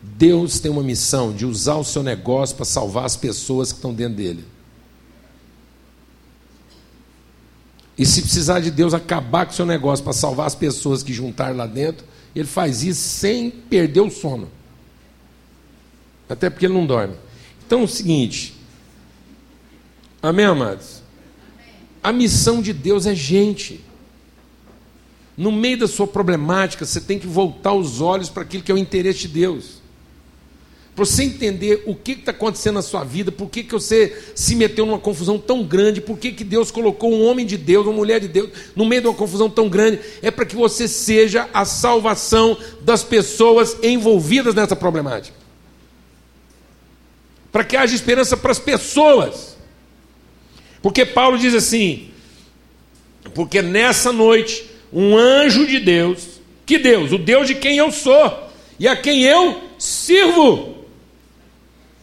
A: Deus tem uma missão de usar o seu negócio para salvar as pessoas que estão dentro dele. E se precisar de Deus acabar com o seu negócio para salvar as pessoas que juntaram lá dentro, ele faz isso sem perder o sono. Até porque ele não dorme. Então é o seguinte. Amém, amados? A missão de Deus é gente. No meio da sua problemática, você tem que voltar os olhos para aquilo que é o interesse de Deus para você entender o que está acontecendo na sua vida, por que, que você se meteu numa confusão tão grande, por que, que Deus colocou um homem de Deus, uma mulher de Deus, no meio de uma confusão tão grande, é para que você seja a salvação das pessoas envolvidas nessa problemática. Para que haja esperança para as pessoas. Porque Paulo diz assim: porque nessa noite, um anjo de Deus, que Deus? O Deus de quem eu sou e a quem eu sirvo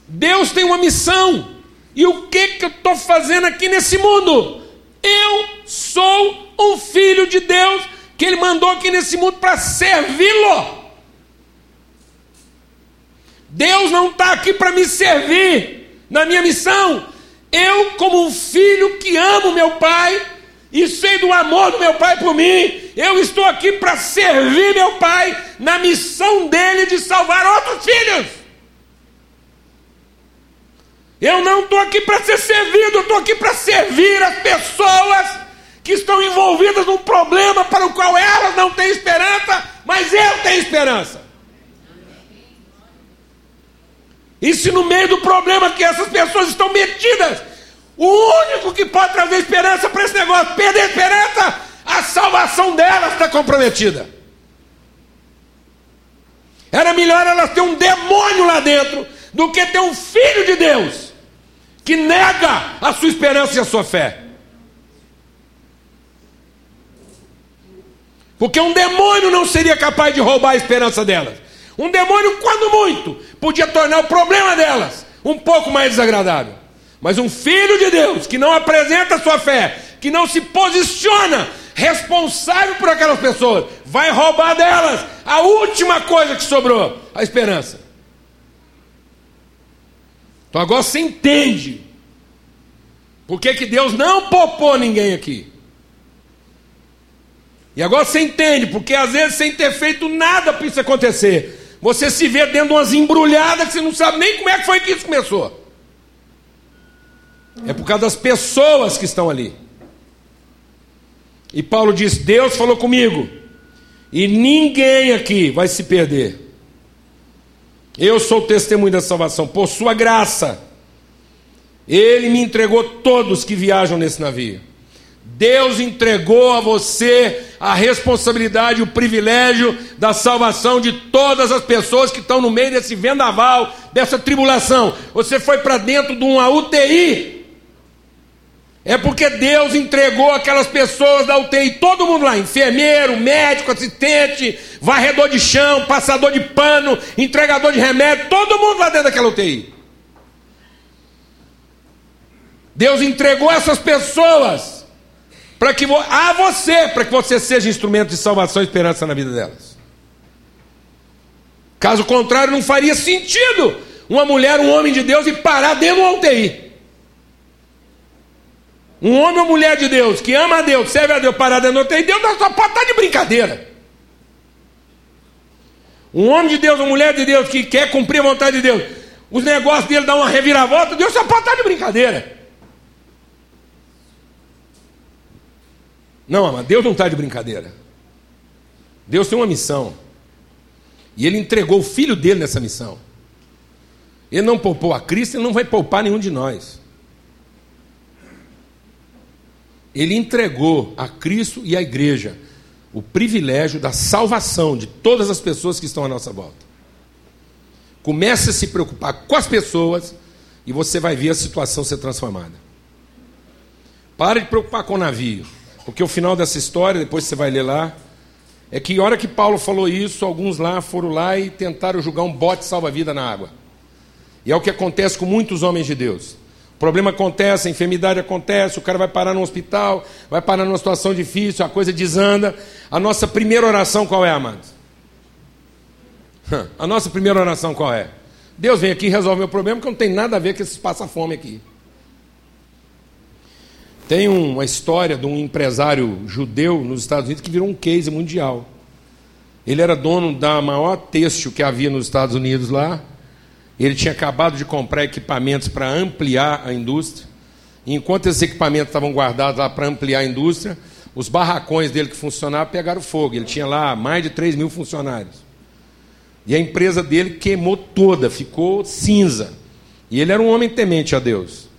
A: Deus tem uma missão. E o que, que eu estou fazendo aqui nesse mundo? Eu sou um filho de Deus que Ele mandou aqui nesse mundo para servi-lo. Deus não está aqui para me servir na minha missão. Eu, como um filho que amo meu pai e sei do amor do meu pai por mim, eu estou aqui para servir meu pai na missão dele de salvar outros filhos. Eu não estou aqui para ser servido, eu estou aqui para servir as pessoas que estão envolvidas num problema para o qual elas não têm esperança, mas eu tenho esperança. E se no meio do problema que essas pessoas estão metidas, o único que pode trazer esperança para esse negócio, perder esperança, a salvação delas está comprometida. Era melhor elas ter um demônio lá dentro do que ter um filho de Deus que nega a sua esperança e a sua fé. Porque um demônio não seria capaz de roubar a esperança delas. Um demônio, quando muito, podia tornar o problema delas um pouco mais desagradável. Mas um filho de Deus que não apresenta sua fé, que não se posiciona responsável por aquelas pessoas, vai roubar delas a última coisa que sobrou, a esperança. Então agora você entende por que, que Deus não poupou ninguém aqui. E agora você entende, porque às vezes sem ter feito nada para isso acontecer, você se vê dentro de umas embrulhadas que você não sabe nem como é que foi que isso começou. É por causa das pessoas que estão ali. E Paulo diz: Deus falou comigo, e ninguém aqui vai se perder. Eu sou o testemunho da salvação, por sua graça. Ele me entregou todos que viajam nesse navio. Deus entregou a você a responsabilidade, o privilégio da salvação de todas as pessoas que estão no meio desse vendaval, dessa tribulação. Você foi para dentro de uma UTI. É porque Deus entregou aquelas pessoas da UTI, todo mundo lá, enfermeiro, médico, assistente, varredor de chão, passador de pano, entregador de remédio, todo mundo lá dentro daquela UTI. Deus entregou essas pessoas para que a você, para que você seja instrumento de salvação e esperança na vida delas. Caso contrário, não faria sentido uma mulher, um homem de Deus e parar dentro de UTI. Um homem ou mulher de Deus que ama a Deus, serve a Deus, parar dentro de uma UTI, Deus só pode estar de brincadeira. Um homem de Deus, uma mulher de Deus que quer cumprir a vontade de Deus, os negócios dele dão uma reviravolta, Deus só pode estar de brincadeira. Não, mas Deus não está de brincadeira. Deus tem uma missão. E Ele entregou o filho dele nessa missão. Ele não poupou a Cristo, Ele não vai poupar nenhum de nós. Ele entregou a Cristo e à igreja o privilégio da salvação de todas as pessoas que estão à nossa volta. Comece a se preocupar com as pessoas e você vai ver a situação ser transformada. Pare de preocupar com o navio. Porque o final dessa história, depois você vai ler lá, é que a hora que Paulo falou isso, alguns lá foram lá e tentaram jogar um bote salva-vida na água. E é o que acontece com muitos homens de Deus. O problema acontece, a enfermidade acontece, o cara vai parar no hospital, vai parar numa situação difícil, a coisa desanda. A nossa primeira oração qual é, amados? A nossa primeira oração qual é? Deus vem aqui e resolve meu problema, que não tem nada a ver com esses passa-fome aqui. Tem uma história de um empresário judeu nos Estados Unidos que virou um case mundial. Ele era dono da maior têxtil que havia nos Estados Unidos lá. Ele tinha acabado de comprar equipamentos para ampliar a indústria. E enquanto esses equipamentos estavam guardados lá para ampliar a indústria, os barracões dele que funcionavam pegaram fogo. Ele tinha lá mais de 3 mil funcionários. E a empresa dele queimou toda, ficou cinza. E ele era um homem temente a Deus.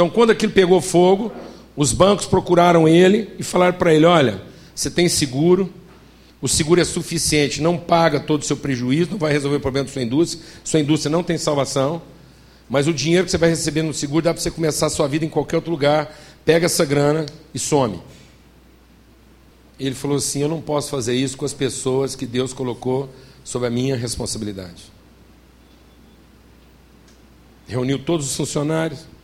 A: Então, quando aquilo pegou fogo, os bancos procuraram ele e falaram para ele: Olha, você tem seguro, o seguro é suficiente, não paga todo o seu prejuízo, não vai resolver o problema da sua indústria, sua indústria não tem salvação, mas o dinheiro que você vai receber no seguro dá para você começar a sua vida em qualquer outro lugar, pega essa grana e some. Ele falou assim: Eu não posso fazer isso com as pessoas que Deus colocou sob a minha responsabilidade. Reuniu todos os funcionários.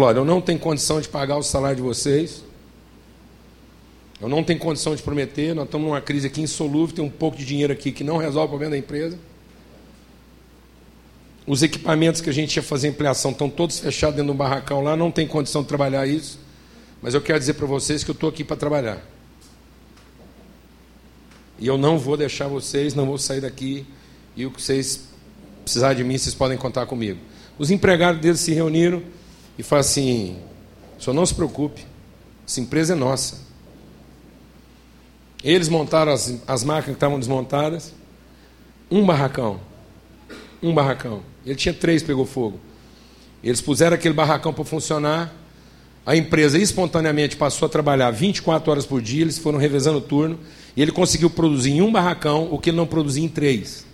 A: Olha, eu não tenho condição de pagar o salário de vocês. Eu não tenho condição de prometer. Nós estamos numa crise aqui insolúvel. Tem um pouco de dinheiro aqui que não resolve o problema da empresa. Os equipamentos que a gente ia fazer ampliação estão todos fechados dentro do barracão lá. Não tem condição de trabalhar isso. Mas eu quero dizer para vocês que eu estou aqui para trabalhar. E eu não vou deixar vocês, não vou sair daqui. E o que vocês precisarem de mim, vocês podem contar comigo. Os empregados deles se reuniram e falaram assim: senhor não se preocupe, essa empresa é nossa. Eles montaram as, as máquinas que estavam desmontadas. Um barracão. Um barracão. Ele tinha três, pegou fogo. Eles puseram aquele barracão para funcionar. A empresa espontaneamente passou a trabalhar 24 horas por dia, eles foram revezando o turno, e ele conseguiu produzir em um barracão o que ele não produzia em três.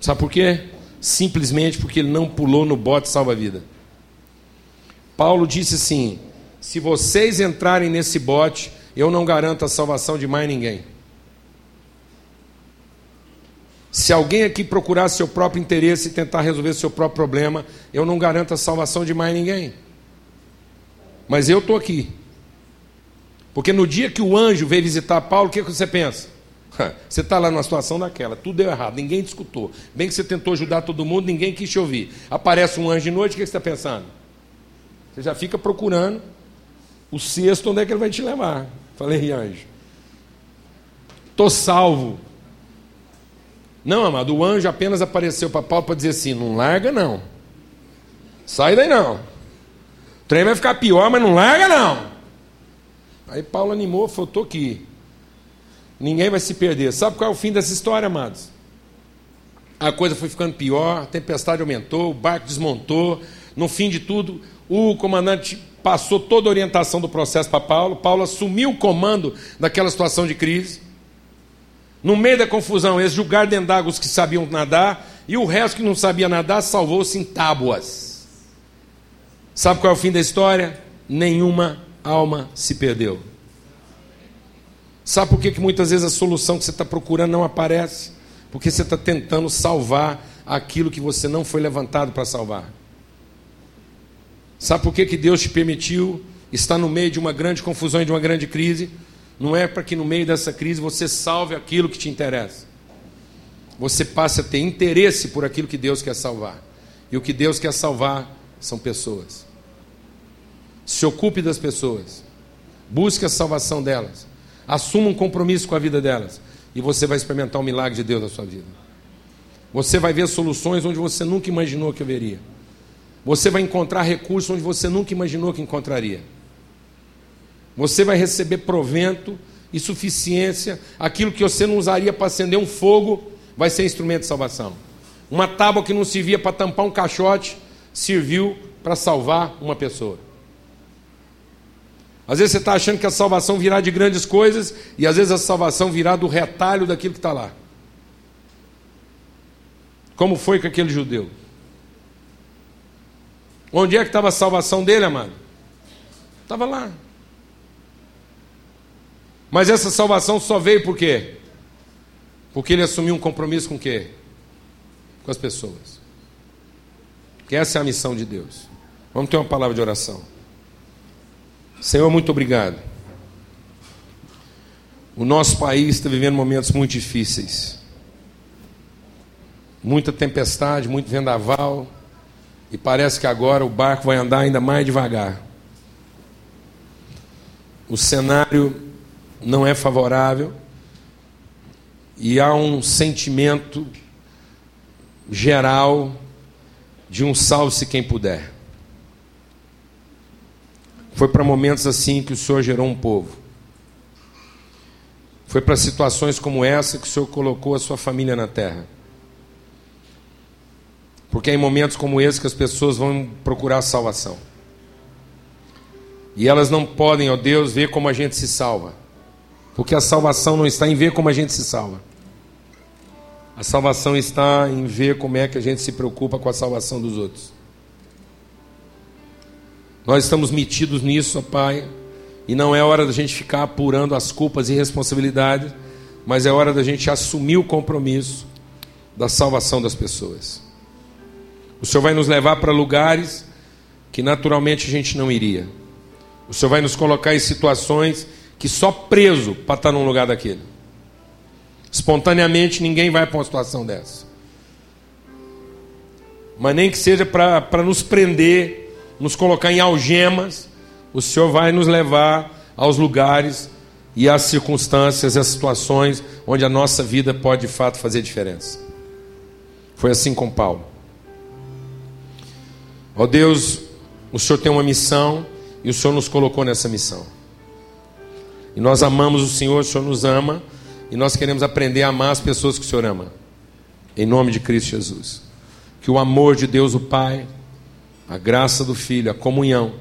A: Sabe por quê? Simplesmente porque ele não pulou no bote salva-vida. Paulo disse assim: se vocês entrarem nesse bote, eu não garanto a salvação de mais ninguém. Se alguém aqui procurar seu próprio interesse e tentar resolver seu próprio problema, eu não garanto a salvação de mais ninguém. Mas eu estou aqui. Porque no dia que o anjo veio visitar Paulo, o que, que você pensa? Você está lá numa situação daquela, tudo deu errado, ninguém te escutou. Bem que você tentou ajudar todo mundo, ninguém quis te ouvir. Aparece um anjo de noite, o que você está pensando? Você já fica procurando o sexto, onde é que ele vai te levar? Falei, anjo. Estou salvo. Não, amado, o anjo apenas apareceu para Paulo para dizer assim: não larga não. Sai daí não. O trem vai ficar pior, mas não larga não. Aí Paulo animou, falou: estou aqui. Ninguém vai se perder. Sabe qual é o fim dessa história, amados? A coisa foi ficando pior, a tempestade aumentou, o barco desmontou. No fim de tudo, o comandante passou toda a orientação do processo para Paulo. Paulo assumiu o comando daquela situação de crise. No meio da confusão, eles julgaram dentro d'água os que sabiam nadar, e o resto que não sabia nadar salvou-se em tábuas. Sabe qual é o fim da história? Nenhuma alma se perdeu. Sabe por que, que muitas vezes a solução que você está procurando não aparece? Porque você está tentando salvar aquilo que você não foi levantado para salvar. Sabe por que, que Deus te permitiu estar no meio de uma grande confusão e de uma grande crise? não é para que no meio dessa crise você salve aquilo que te interessa. Você passe a ter interesse por aquilo que Deus quer salvar. E o que Deus quer salvar são pessoas. Se ocupe das pessoas. Busque a salvação delas. Assuma um compromisso com a vida delas. E você vai experimentar o milagre de Deus na sua vida. Você vai ver soluções onde você nunca imaginou que haveria. Você vai encontrar recursos onde você nunca imaginou que encontraria. Você vai receber provento e suficiência. Aquilo que você não usaria para acender um fogo vai ser instrumento de salvação. Uma tábua que não servia para tampar um caixote serviu para salvar uma pessoa. Às vezes você está achando que a salvação virá de grandes coisas e às vezes a salvação virá do retalho daquilo que está lá. Como foi com aquele judeu? Onde é que estava a salvação dele, amado? Estava lá. Mas essa salvação só veio por quê? Porque ele assumiu um compromisso com o quê? Com as pessoas. Que essa é a missão de Deus. Vamos ter uma palavra de oração. Senhor, muito obrigado. O nosso país está vivendo momentos muito difíceis. Muita tempestade, muito vendaval. E parece que agora o barco vai andar ainda mais devagar. O cenário não é favorável e há um sentimento geral de um salve-se quem puder. Foi para momentos assim que o Senhor gerou um povo. Foi para situações como essa que o Senhor colocou a sua família na terra. Porque é em momentos como esse que as pessoas vão procurar salvação. E elas não podem, ó Deus, ver como a gente se salva. Porque a salvação não está em ver como a gente se salva. A salvação está em ver como é que a gente se preocupa com a salvação dos outros. Nós estamos metidos nisso, ó Pai, e não é hora da gente ficar apurando as culpas e responsabilidades, mas é hora da gente assumir o compromisso da salvação das pessoas. O Senhor vai nos levar para lugares que naturalmente a gente não iria. O Senhor vai nos colocar em situações que só preso para estar num lugar daquele. Espontaneamente ninguém vai para uma situação dessa. Mas nem que seja para nos prender, nos colocar em algemas, o Senhor vai nos levar aos lugares e às circunstâncias às situações onde a nossa vida pode de fato fazer diferença. Foi assim com Paulo. Ó oh Deus, o Senhor tem uma missão e o Senhor nos colocou nessa missão. E nós amamos o Senhor, o Senhor nos ama. E nós queremos aprender a amar as pessoas que o Senhor ama. Em nome de Cristo Jesus. Que o amor de Deus, o Pai, a graça do Filho, a comunhão,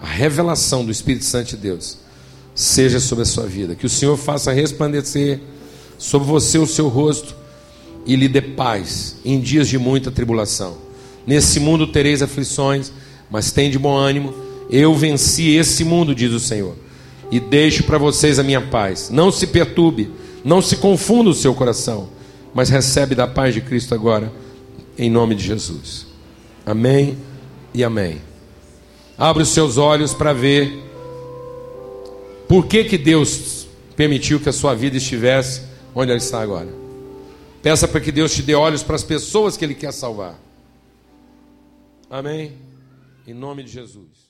A: a revelação do Espírito Santo de Deus, seja sobre a sua vida. Que o Senhor faça resplandecer sobre você o seu rosto e lhe dê paz em dias de muita tribulação. Nesse mundo tereis aflições, mas tem de bom ânimo. Eu venci esse mundo, diz o Senhor e deixo para vocês a minha paz. Não se perturbe, não se confunda o seu coração, mas recebe da paz de Cristo agora, em nome de Jesus. Amém e amém. Abre os seus olhos para ver por que, que Deus permitiu que a sua vida estivesse onde ela está agora. Peça para que Deus te dê olhos para as pessoas que Ele quer salvar. Amém? Em nome de Jesus.